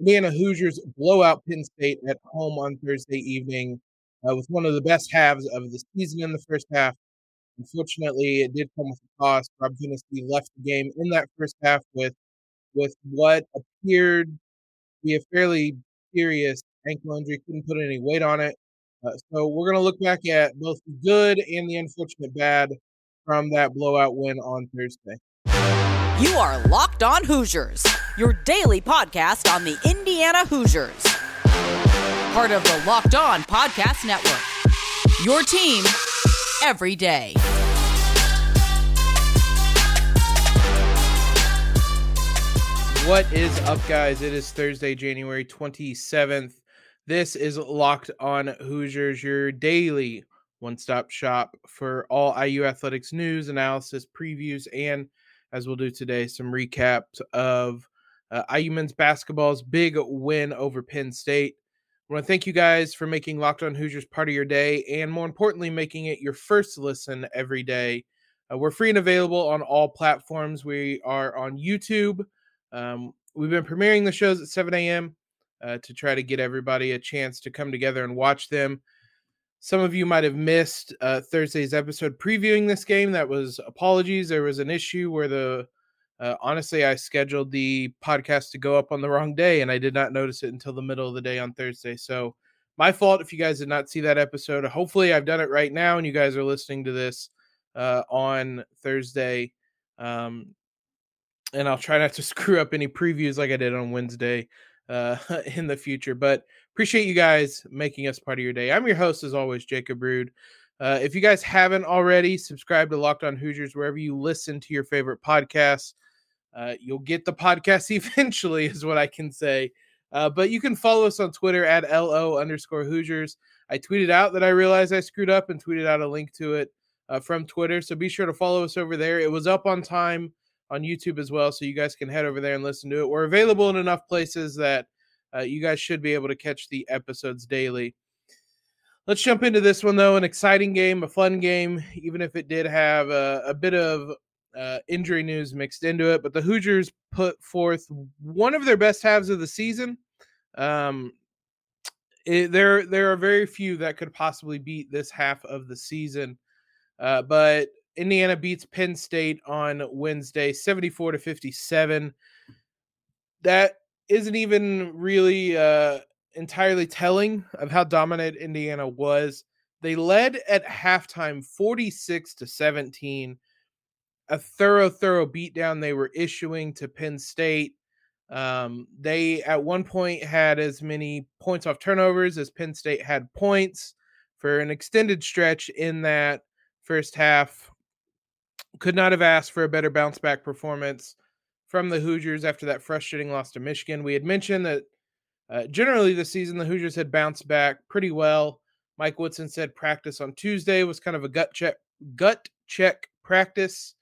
Indiana Hoosiers blow out Penn State at home on Thursday evening uh, with one of the best halves of the season in the first half. Unfortunately, it did come with a cost. Rob Phinisee left the game in that first half with with what appeared to be a fairly serious ankle injury. Couldn't put any weight on it. Uh, so we're going to look back at both the good and the unfortunate bad from that blowout win on Thursday. You are Locked On Hoosiers, your daily podcast on the Indiana Hoosiers. Part of the Locked On Podcast Network. Your team every day. What is up, guys? It is Thursday, January 27th. This is Locked On Hoosiers, your daily one stop shop for all IU athletics news, analysis, previews, and as we'll do today, some recaps of uh, IU men's basketball's big win over Penn State. I want to thank you guys for making Locked On Hoosiers part of your day, and more importantly, making it your first listen every day. Uh, we're free and available on all platforms. We are on YouTube. Um, we've been premiering the shows at 7 a.m. Uh, to try to get everybody a chance to come together and watch them. Some of you might have missed uh, Thursday's episode previewing this game. That was apologies. There was an issue where the uh, honestly, I scheduled the podcast to go up on the wrong day, and I did not notice it until the middle of the day on Thursday. So, my fault if you guys did not see that episode. Hopefully, I've done it right now, and you guys are listening to this uh, on Thursday. Um, and I'll try not to screw up any previews like I did on Wednesday uh, in the future. But appreciate you guys making us part of your day. I'm your host, as always, Jacob Rude. Uh, if you guys haven't already, subscribe to Locked On Hoosiers wherever you listen to your favorite podcasts. Uh, you'll get the podcast eventually, is what I can say. Uh, but you can follow us on Twitter at LO underscore Hoosiers. I tweeted out that I realized I screwed up and tweeted out a link to it uh, from Twitter. So be sure to follow us over there. It was up on time on YouTube as well. So you guys can head over there and listen to it. We're available in enough places that uh, you guys should be able to catch the episodes daily. Let's jump into this one, though. An exciting game, a fun game, even if it did have a, a bit of uh, injury news mixed into it. But the Hoosiers put forth one of their best halves of the season. Um, it, there, there are very few that could possibly beat this half of the season. Uh, but Indiana beats Penn State on Wednesday, 74 to 57. That isn't even really uh, entirely telling of how dominant Indiana was. They led at halftime 46 to 17 a thorough, thorough beatdown they were issuing to Penn State. Um, they at one point had as many points off turnovers as Penn State had points for an extended stretch in that first half. Could not have asked for a better bounce back performance from the Hoosiers after that frustrating loss to Michigan. We had mentioned that uh, generally this season the Hoosiers had bounced back pretty well. Mike Woodson said practice on Tuesday was kind of a gut check gut check practice.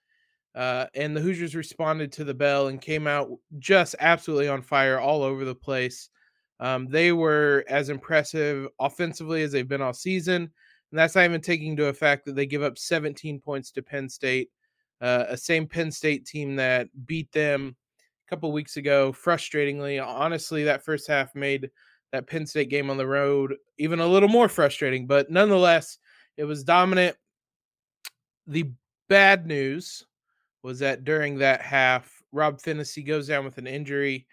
Uh, and the Hoosiers responded to the bell and came out just absolutely on fire all over the place. Um, they were as impressive offensively as they've been all season. And that's not even taking into effect that they give up 17 points to Penn State, uh, a same Penn State team that beat them a couple weeks ago. Frustratingly, honestly, that first half made that Penn State game on the road even a little more frustrating. But nonetheless, it was dominant. The bad news was that during that half, Rob Phinisee goes down with an injury.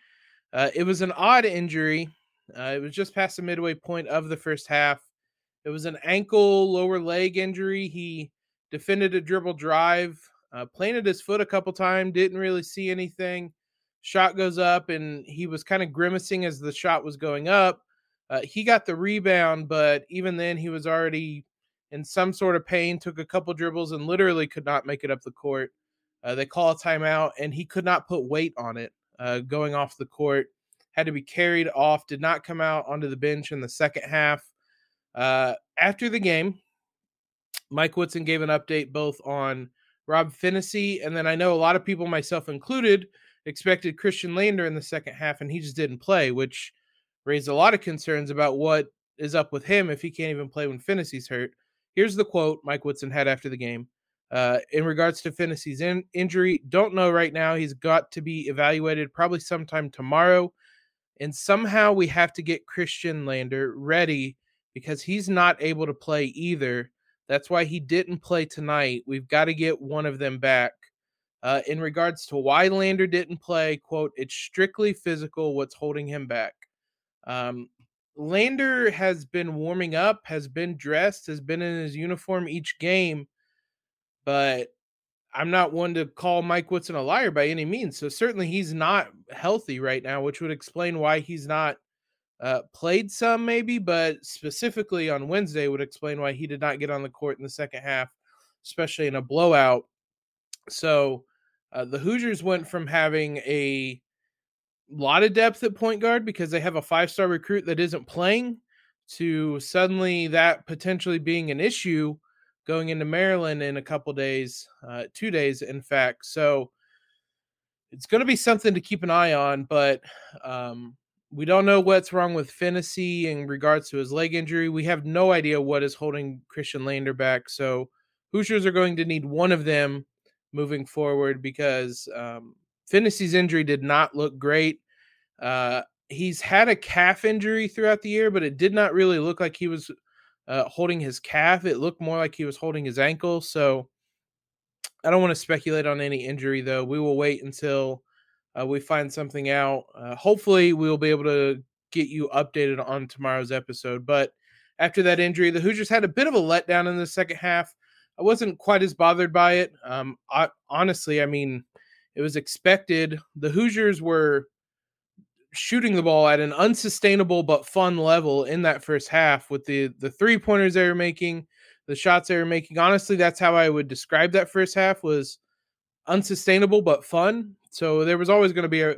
Uh, it was an odd injury. Uh, it was just past the midway point of the first half. It was an ankle lower leg injury. He defended a dribble drive, uh, planted his foot a couple times, didn't really see anything. Shot goes up, and he was kind of grimacing as the shot was going up. Uh, he got the rebound, but even then, he was already in some sort of pain. Took a couple dribbles and literally could not make it up the court. Uh, they call a timeout, and he could not put weight on it uh, going off the court. Had to be carried off, did not come out onto the bench in the second half. Uh, after the game, Mike Woodson gave an update both on Rob Phinisee, and then I know a lot of people, myself included, expected Khristian Lander in the second half, and he just didn't play, which raised a lot of concerns about what is up with him if he can't even play when Phinisee's hurt. Here's the quote Mike Woodson had after the game. Uh, in regards to Phinisee's in- injury, don't know right now. He's got to be evaluated probably sometime tomorrow. And somehow we have to get Khristian Lander ready because he's not able to play either. That's why he didn't play tonight. We've got to get one of them back. Uh, in regards to why Lander didn't play, quote, it's strictly physical what's holding him back. Um, Lander has been warming up, has been dressed, has been in his uniform each game, but I'm not one to call Mike Woodson a liar by any means. So certainly he's not healthy right now, which would explain why he's not uh, played some, maybe, but specifically on Wednesday would explain why he did not get on the court in the second half, especially in a blowout. So uh, the Hoosiers went from having a lot of depth at point guard because they have a five star recruit that isn't playing to suddenly that potentially being an issue going into Maryland in a couple days, uh, two days, in fact. So it's going to be something to keep an eye on, but um, we don't know what's wrong with Phinisee in regards to his leg injury. We have no idea what is holding Khristian Lander back. So Hoosiers are going to need one of them moving forward because um, injury did not look great. Uh, he's had a calf injury throughout the year, but it did not really look like he was uh, holding his calf. It looked more like he was holding his ankle. So I don't want to speculate on any injury, though. We will wait until uh, we find something out. Uh, hopefully, we will be able to get you updated on tomorrow's episode. But after that injury, the Hoosiers had a bit of a letdown in the second half. I wasn't quite as bothered by it. Um, I, honestly, I mean, it was expected. The Hoosiers were shooting the ball at an unsustainable but fun level in that first half with the the three pointers they were making, the shots they were making. Honestly, that's how I would describe that first half was unsustainable but fun. So there was always going to be a,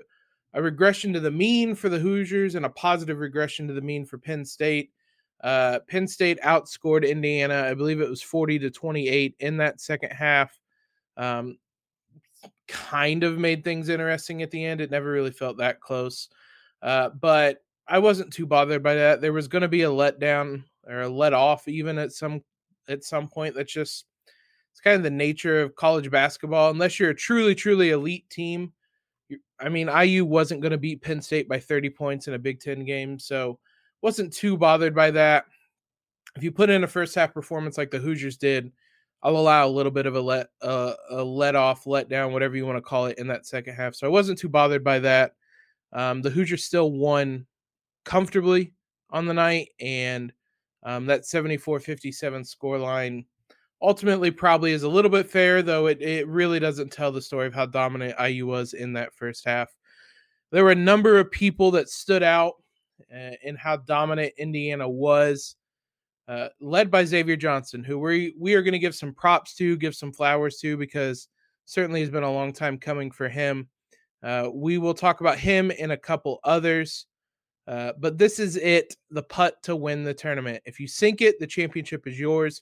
a regression to the mean for the Hoosiers and a positive regression to the mean for Penn State. Uh, Penn State outscored Indiana, I believe it was 40 to 28 in that second half. Um, kind of made things interesting at the end. It never really felt that close. Uh, but I wasn't too bothered by that. There was going to be a letdown or a let off even at some at some point. That's just it's kind of the nature of college basketball. Unless you're a truly truly elite team, I mean, IU wasn't going to beat Penn State by 30 points in a Big Ten game, so wasn't too bothered by that. If you put in a first half performance like the Hoosiers did, I'll allow a little bit of a let uh, a let off, let down, whatever you want to call it, in that second half. So I wasn't too bothered by that. Um, the Hoosiers still won comfortably on the night, and um, that 74-57 score line ultimately probably is a little bit fair, though it, it really doesn't tell the story of how dominant IU was in that first half. There were a number of people that stood out uh, in how dominant Indiana was, uh, led by Xavier Johnson, who we we are going to give some props to, give some flowers to, because certainly has been a long time coming for him. Uh, we will talk about him and a couple others. Uh, but this is it the putt to win the tournament. If you sink it, the championship is yours.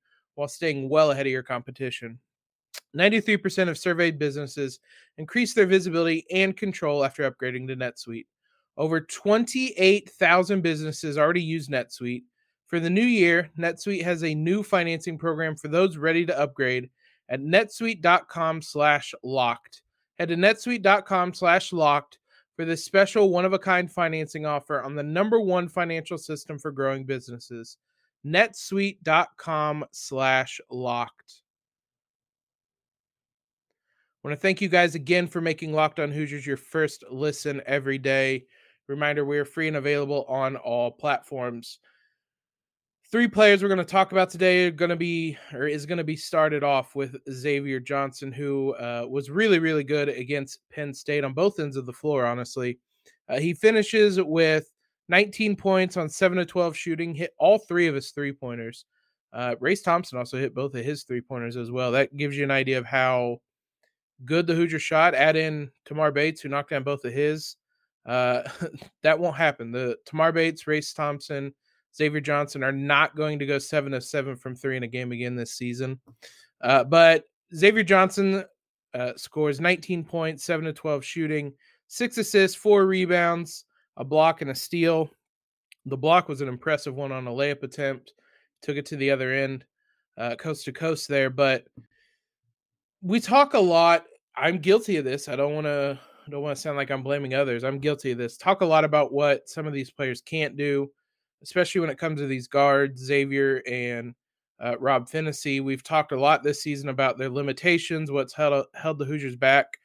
while staying well ahead of your competition. 93% of surveyed businesses increased their visibility and control after upgrading to NetSuite. Over 28,000 businesses already use NetSuite. For the new year, NetSuite has a new financing program for those ready to upgrade at netsuite.com/locked. Head to netsuite.com slash locked for this special one of a kind financing offer on the number one financial system for growing businesses. netsuite.com slash locked. I want to thank you guys again for making Locked on Hoosiers your first listen every day. Reminder we are free and available on all platforms three players we're going to talk about today are going to be or is going to be started off with Xavier Johnson, who uh, was really really good against Penn State on both ends of the floor. Honestly, uh, he finishes with 19 points on seven to 12 shooting, hit all three of his three pointers. Uh, Race Thompson also hit both of his three pointers as well. That gives you an idea of how good the Hoosier shot. Add in Tamar Bates, who knocked down both of his. Uh, that won't happen. The Tamar Bates, Race Thompson, Xavier Johnson are not going to go seven of seven from three in a game again this season. Uh, but Xavier Johnson uh, scores 19 points, seven to 12 shooting, six assists, four rebounds, a block, and a steal. The block was an impressive one on a layup attempt. Took it to the other end, uh, coast to coast there. But we talk a lot. I'm guilty of this. I don't want to. Don't want to sound like I'm blaming others. I'm guilty of this. Talk a lot about what some of these players can't do, especially when it comes to these guards, Xavier and uh, Rob Phinisee. We've talked a lot this season about their limitations, what's held held the Hoosiers back.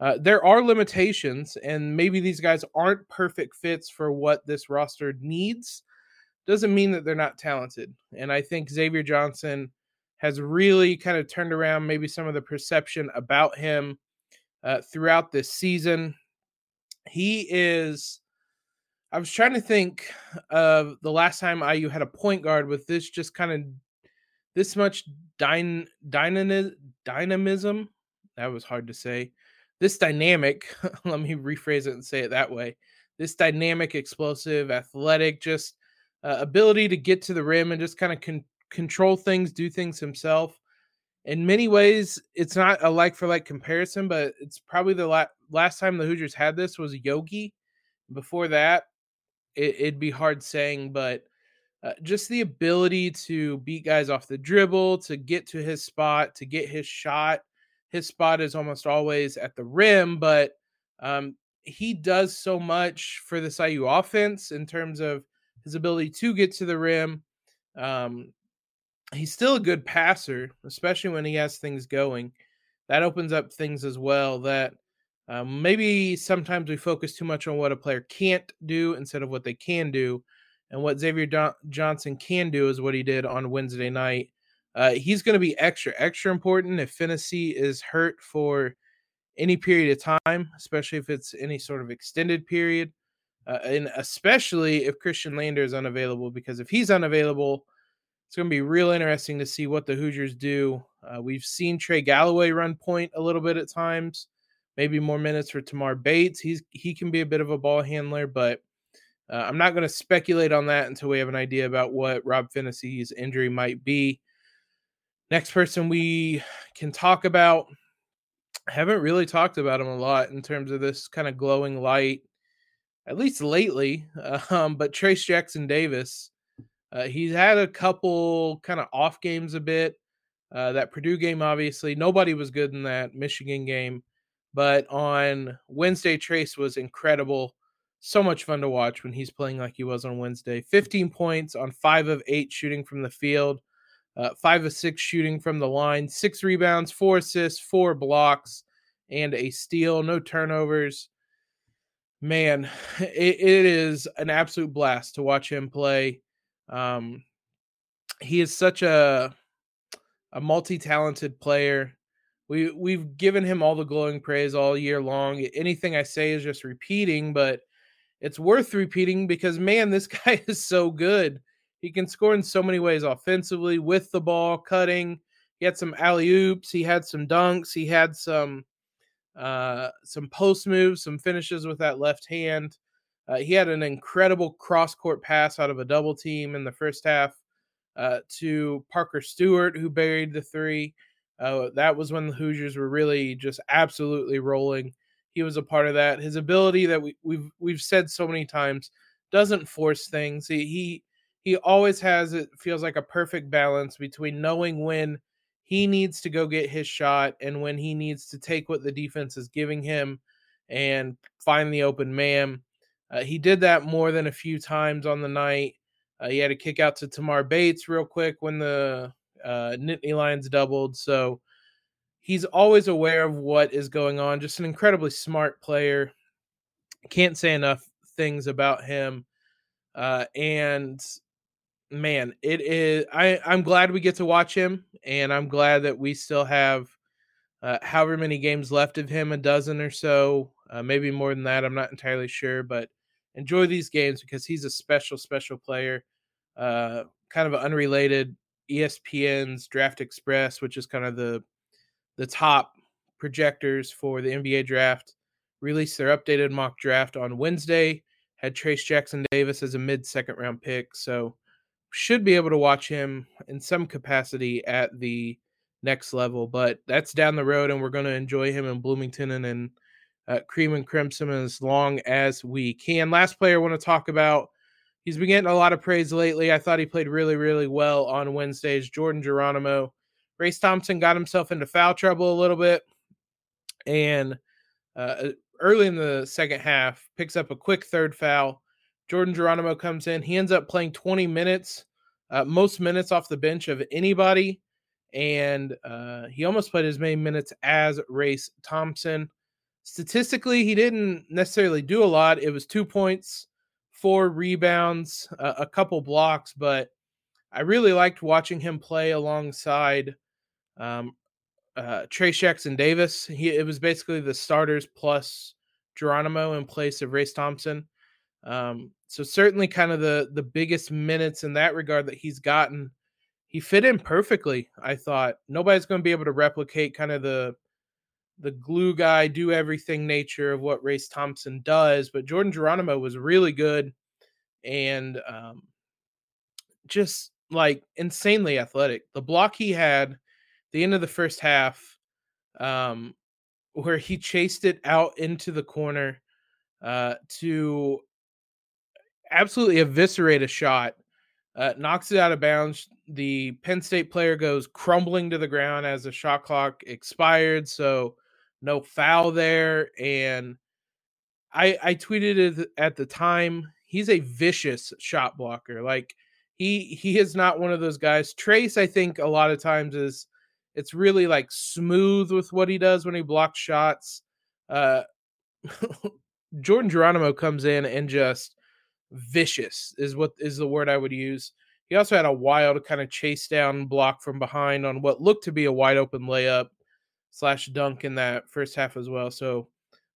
Uh, there are limitations, and maybe these guys aren't perfect fits for what this roster needs. Doesn't mean that they're not talented. And I think Xavier Johnson has really kind of turned around maybe some of the perception about him uh, throughout this season. He is. I was trying to think of the last time IU had a point guard with this just kind of this much dyn, dynamism. That was hard to say. This dynamic, let me rephrase it and say it that way. This dynamic, explosive, athletic, just uh, ability to get to the rim and just kind of con- control things, do things himself. In many ways, it's not a like for like comparison, but it's probably the la- last time the Hoosiers had this was Yogi. Before that, it, it'd be hard saying, but uh, just the ability to beat guys off the dribble, to get to his spot, to get his shot. His spot is almost always at the rim, but um, he does so much for the IU offense in terms of his ability to get to the rim. Um, he's still a good passer, especially when he has things going. That opens up things as well that um, maybe sometimes we focus too much on what a player can't do instead of what they can do. And what Xavier Johnson can do is what he did on Wednesday night. Uh, he's going to be extra, extra important if Phinisee is hurt for any period of time, especially if it's any sort of extended period. Uh, and especially if Khristian Lander is unavailable, because if he's unavailable, it's going to be real interesting to see what the Hoosiers do. Uh, we've seen Trey Galloway run point a little bit at times, maybe more minutes for Tamar Bates. He's he can be a bit of a ball handler, but uh, I'm not going to speculate on that until we have an idea about what Rob Phinisee's injury might be. Next person we can talk about. I haven't really talked about him a lot in terms of this kind of glowing light, at least lately. Um, but Trayce Jackson Davis, uh, he's had a couple kind of off games a bit. Uh, that Purdue game, obviously, nobody was good in that Michigan game. But on Wednesday, Trayce was incredible so much fun to watch when he's playing like he was on Wednesday. 15 points on five of eight shooting from the field, uh, five of six shooting from the line, six rebounds, four assists, four blocks, and a steal. No turnovers. Man, it, it is an absolute blast to watch him play. Um, he is such a a multi-talented player. We we've given him all the glowing praise all year long. Anything I say is just repeating, but it's worth repeating because man, this guy is so good. He can score in so many ways offensively with the ball, cutting. He had some alley oops. He had some dunks. He had some uh, some post moves, some finishes with that left hand. Uh, he had an incredible cross court pass out of a double team in the first half uh, to Parker Stewart, who buried the three. Uh, that was when the Hoosiers were really just absolutely rolling he was a part of that. His ability that we, we've we've said so many times doesn't force things. He he he always has it feels like a perfect balance between knowing when he needs to go get his shot and when he needs to take what the defense is giving him and find the open man. Uh, he did that more than a few times on the night. Uh, he had a kick out to Tamar Bates real quick when the uh, Nittany Lions doubled. So he's always aware of what is going on. Just an incredibly smart player. Can't say enough things about him. Uh, and man, it is. I I'm glad we get to watch him, and I'm glad that we still have uh, however many games left of him, a dozen or so, uh, maybe more than that. I'm not entirely sure, but enjoy these games because he's a special, special player. Uh, kind of unrelated. ESPN's Draft Express, which is kind of the the top projectors for the NBA draft released their updated mock draft on Wednesday. Had Trayce Jackson Davis as a mid second round pick. So should be able to watch him in some capacity at the next level, but that's down the road, and we're going to enjoy him in Bloomington and in uh, Cream and Crimson as long as we can. Last player I want to talk about. He's been getting a lot of praise lately. I thought he played really, really well on Wednesdays. Jordan Geronimo. Race Thompson got himself into foul trouble a little bit, and uh, early in the second half, picks up a quick third foul. Jordan Geronimo comes in. He ends up playing 20 minutes, uh, most minutes off the bench of anybody. And uh, he almost played as many minutes as Race Thompson. Statistically, he didn't necessarily do a lot. It was two points, four rebounds, uh, a couple blocks, but I really liked watching him play alongside um, uh, Trayce Jackson Davis. He it was basically the starters plus Geronimo in place of Race Thompson. Um, so certainly kind of the the biggest minutes in that regard that he's gotten. He fit in perfectly. I thought nobody's going to be able to replicate kind of the the glue guy, do everything nature of what Race Thompson does, but Jordan Geronimo was really good and um, just like insanely athletic. The block he had the end of the first half, um, where he chased it out into the corner uh, to absolutely eviscerate a shot, uh, knocks it out of bounds. The Penn State player goes crumbling to the ground as the shot clock expired. So no foul there. And I I tweeted it at the time. He's a vicious shot blocker. Like he he is not one of those guys. Trayce, I think, a lot of times is it's really like smooth with what he does when he blocks shots. Uh, Jordan Geronimo comes in and just vicious is what is the word I would use. He also had a wild kind of chase down block from behind on what looked to be a wide open layup slash dunk in that first half as well. So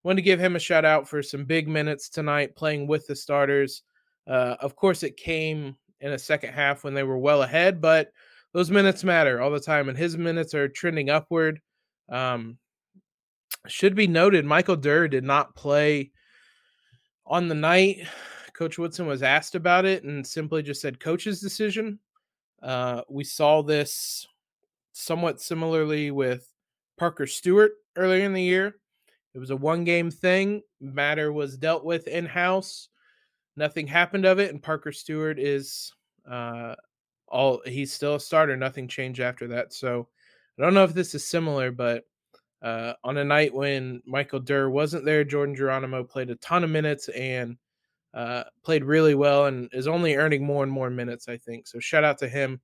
wanted to give him a shout out for some big minutes tonight playing with the starters. Uh, of course, it came in a second half when they were well ahead, but those minutes matter all the time, and his minutes are trending upward. Um, should be noted, Michael Durr did not play on the night. Coach Woodson was asked about it and simply just said coach's decision. Uh, we saw this somewhat similarly with Parker Stewart earlier in the year. It was a one game thing. Matter was dealt with in house. Nothing happened of it, and Parker Stewart is uh, all he's still a starter. Nothing changed after that. So I don't know if this is similar, but uh, on a night when Michael Durr wasn't there, Jordan Geronimo played a ton of minutes and uh, played really well and is only earning more and more minutes, I think. So shout out to him.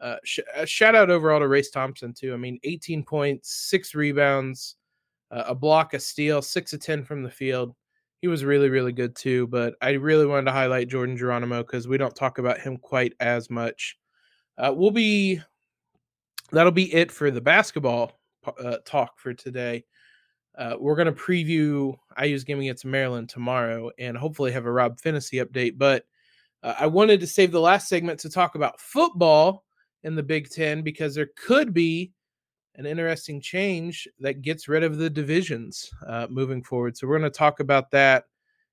Uh, sh- uh, shout out overall to Race Thompson, too. I mean, 18 points, six rebounds, uh, a block, a steal, six of 10 from the field. He was really, really good, too. But I really wanted to highlight Jordan Geronimo because we don't talk about him quite as much. Uh, we'll be, that'll be it for the basketball uh, talk for today. Uh, we're going to preview IU's game against Maryland tomorrow and hopefully have a Rob Phinisee update. But uh, I wanted to save the last segment to talk about football in the Big Ten because there could be an interesting change that gets rid of the divisions uh, moving forward. So we're going to talk about that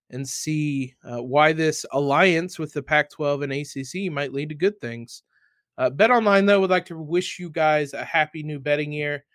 and see uh, why this alliance with the Pac 12 and ACC might lead to good things. Uh, Bet Online, though, would like to wish you guys a happy new betting year.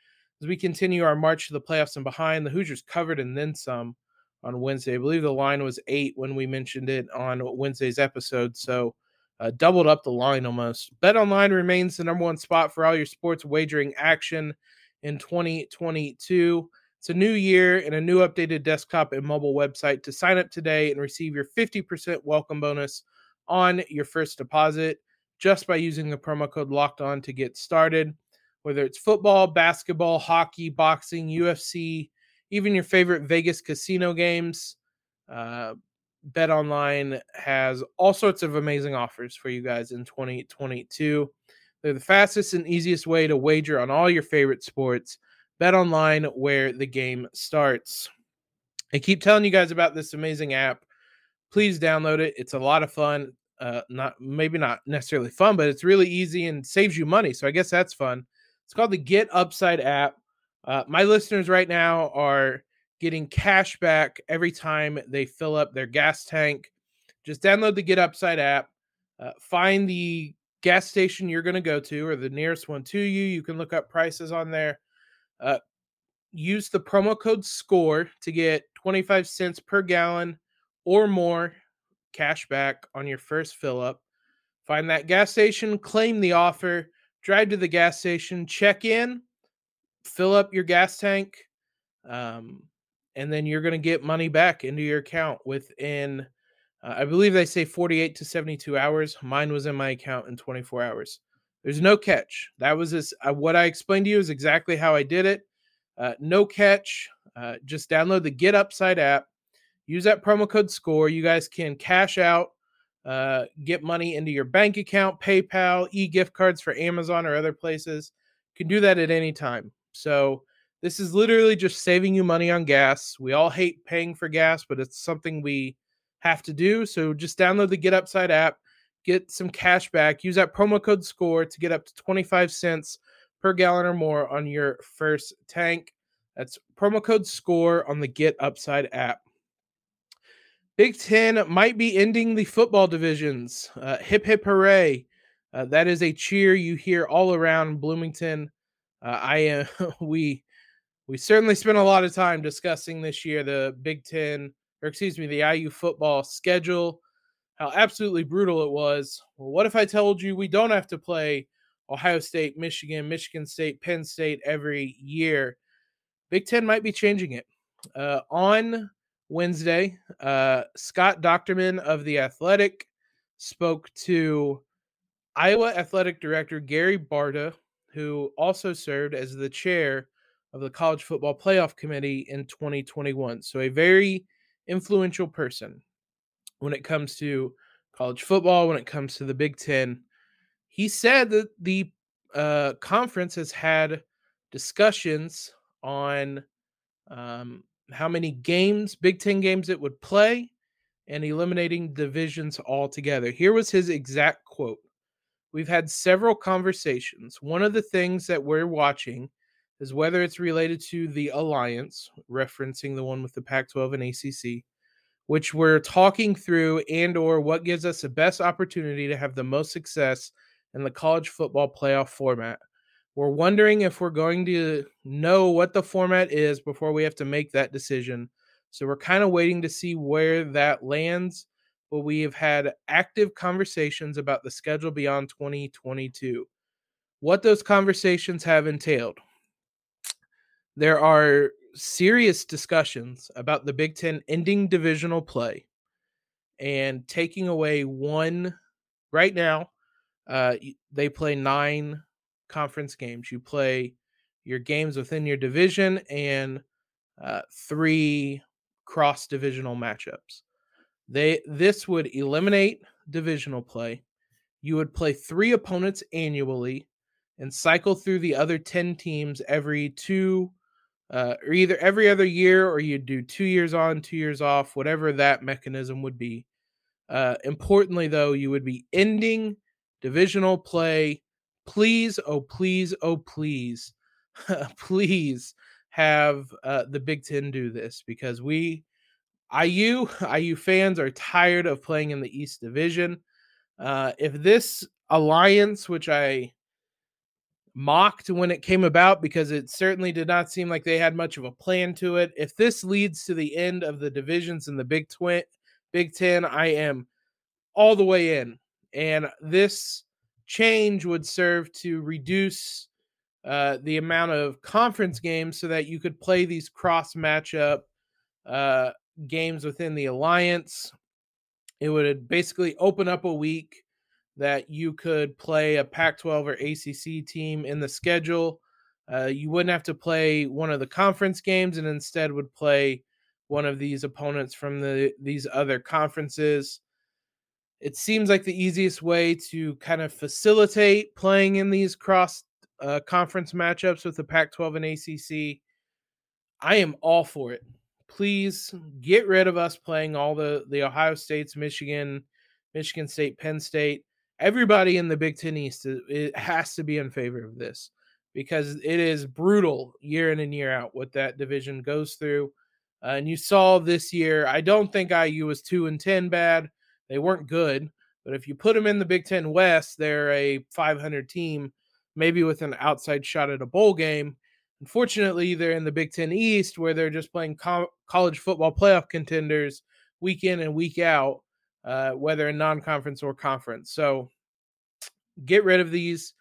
As we continue our march to the playoffs and behind, the Hoosiers covered and then some on Wednesday. I believe the line was eight when we mentioned it on Wednesday's episode, so uh, doubled up the line almost. Bet Online remains the number one spot for all your sports wagering action in 2022. It's a new year and a new updated desktop and mobile website to sign up today and receive your 50% welcome bonus on your first deposit just by using the promo code locked on to get started whether it's football, basketball, hockey, boxing, UFC, even your favorite Vegas casino games. Uh, Bet Online has all sorts of amazing offers for you guys in 2022. They're the fastest and easiest way to wager on all your favorite sports. Bet Online, where the game starts. I keep telling you guys about this amazing app. Please download it. It's a lot of fun. Uh, not maybe not necessarily fun, but it's really easy and saves you money. So I guess that's fun. It's called the Get Upside app. Uh, my listeners right now are getting cash back every time they fill up their gas tank. Just download the Get Upside app, uh, find the gas station you're going to go to or the nearest one to you. You can look up prices on there. Uh, use the promo code SCORE to get 25 cents per gallon or more cash back on your first fill up. Find that gas station, claim the offer, drive to the gas station, check in, fill up your gas tank, um, and then you're going to get money back into your account within, uh, I believe they say 48 to 72 hours. Mine was in my account in 24 hours. There's no catch. That was this. Uh, what I explained to you is exactly how I did it. Uh, no catch. Uh, just download the Get Upside app. Use that promo code SCORE. You guys can cash out, uh, get money into your bank account, PayPal, e gift cards for Amazon or other places. You can do that at any time. So this is literally just saving you money on gas. We all hate paying for gas, but it's something we have to do. So just download the Get Upside app, get some cash back, use that promo code SCORE to get up to 25 cents per gallon or more on your first tank. That's promo code SCORE on the Get Upside app. Big Ten might be ending the football divisions. Uh, hip hip hooray. Uh, that is a cheer you hear all around Bloomington. Uh, I uh, we we certainly spent a lot of time discussing this year the Big Ten, or excuse me, the IU football schedule, how absolutely brutal it was. Well, what if I told you we don't have to play Ohio State, Michigan, Michigan State, Penn State every year? Big Ten might be changing it. Uh, on Wednesday, uh, Scott Dochterman of The Athletic spoke to Iowa Athletic Director Gary Barta, who also served as the chair of the College Football Playoff Committee in 2021. So, a very influential person when it comes to college football, when it comes to the Big Ten. He said that the uh, conference has had discussions on um, how many games, Big Ten games, it would play and eliminating divisions altogether. Here was his exact quote We've had several conversations. One of the things that we're watching is whether it's related to the alliance, referencing the one with the Pac-12 and ACC, which we're talking through, and or what gives us the best opportunity to have the most success in the college football playoff format. We're wondering if we're going to know what the format is before we have to make that decision. So we're kind of waiting to see where that lands. But we have had active conversations about the schedule beyond 2022. What those conversations have entailed there are serious discussions about the Big Ten ending divisional play and taking away one. Right now, uh, they play nine conference games. You play your games within your division and uh, three cross divisional matchups. They this would eliminate divisional play. You would play three opponents annually and cycle through the other 10 teams every two uh, or either every other year or you do two years on, two years off, whatever that mechanism would be. Uh, importantly, though, you would be ending divisional play. Please, oh, please, oh, please, please have uh, the Big Ten do this because we, IU, IU fans are tired of playing in the East Division. Uh, if this alliance, which I mocked when it came about because it certainly did not seem like they had much of a plan to it. If this leads to the end of the divisions in the Big Twin, Big Ten, I am all the way in, and this change would serve to reduce uh, the amount of conference games so that you could play these cross matchup uh, games within the alliance. It would basically open up a week that you could play a Pac 12 or ACC team in the schedule. Uh, you wouldn't have to play one of the conference games and instead would play one of these opponents from the these other conferences. It seems like the easiest way to kind of facilitate playing in these cross uh, conference matchups with the Pac 12 and ACC. I am all for it. Please get rid of us playing all the, the Ohio States, Michigan, Michigan State, Penn State everybody in the Big Ten East it has to be in favor of this because it is brutal year in and year out what that division goes through. Uh, and you saw this year, I don't think IU was 2 and 10 bad. They weren't good, but if you put them in the Big 10 West, they're a 500 team, maybe with an outside shot at a bowl game. Unfortunately, they're in the Big 10 East where they're just playing co- college football playoff contenders week in and week out, uh, whether in non conference or conference. So get rid of these.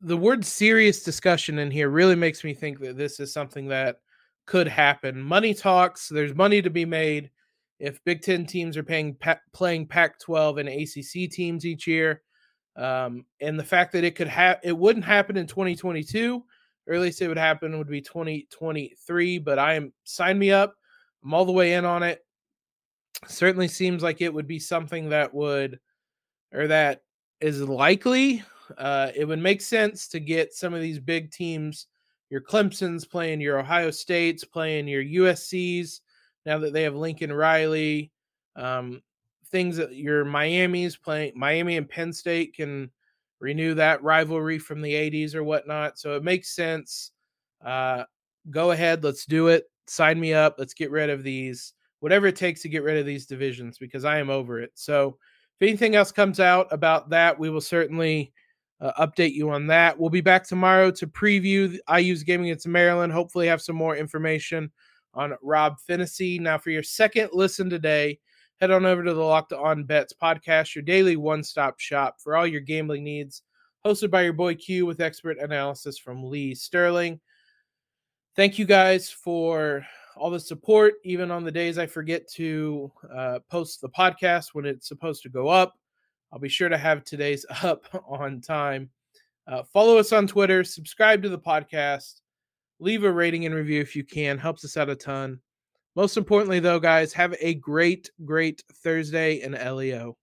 The word serious discussion in here really makes me think that this is something that could happen. Money talks, there's money to be made. If Big Ten teams are paying playing Pac 12 and ACC teams each year, um, and the fact that it could have it wouldn't happen in 2022, or at least it would happen would be 2023. But I am sign me up. I'm all the way in on it. Certainly seems like it would be something that would or that is likely. Uh, it would make sense to get some of these big teams, your Clemson's playing your Ohio States, playing your USC's now that they have Lincoln Riley. Um, things that your Miami's playing, Miami and Penn State can renew that rivalry from the 80s or whatnot. So it makes sense. Uh, go ahead, let's do it. Sign me up. Let's get rid of these, whatever it takes to get rid of these divisions because I am over it. So if anything else comes out about that, we will certainly uh, update you on that. We'll be back tomorrow to preview IU's game against Maryland. Hopefully, have some more information on Rob Phinisee. Now, for your second listen today, head on over to the Locked On Bets podcast, your daily one stop shop for all your gambling needs. Hosted by your boy Q with expert analysis from Lee Sterling. Thank you guys for all the support, even on the days I forget to uh, post the podcast when it's supposed to go up. I'll be sure to have today's up on time. Uh, follow us on Twitter, subscribe to the podcast, leave a rating and review if you can, helps us out a ton. Most importantly, though, guys, have a great, great Thursday in LEO.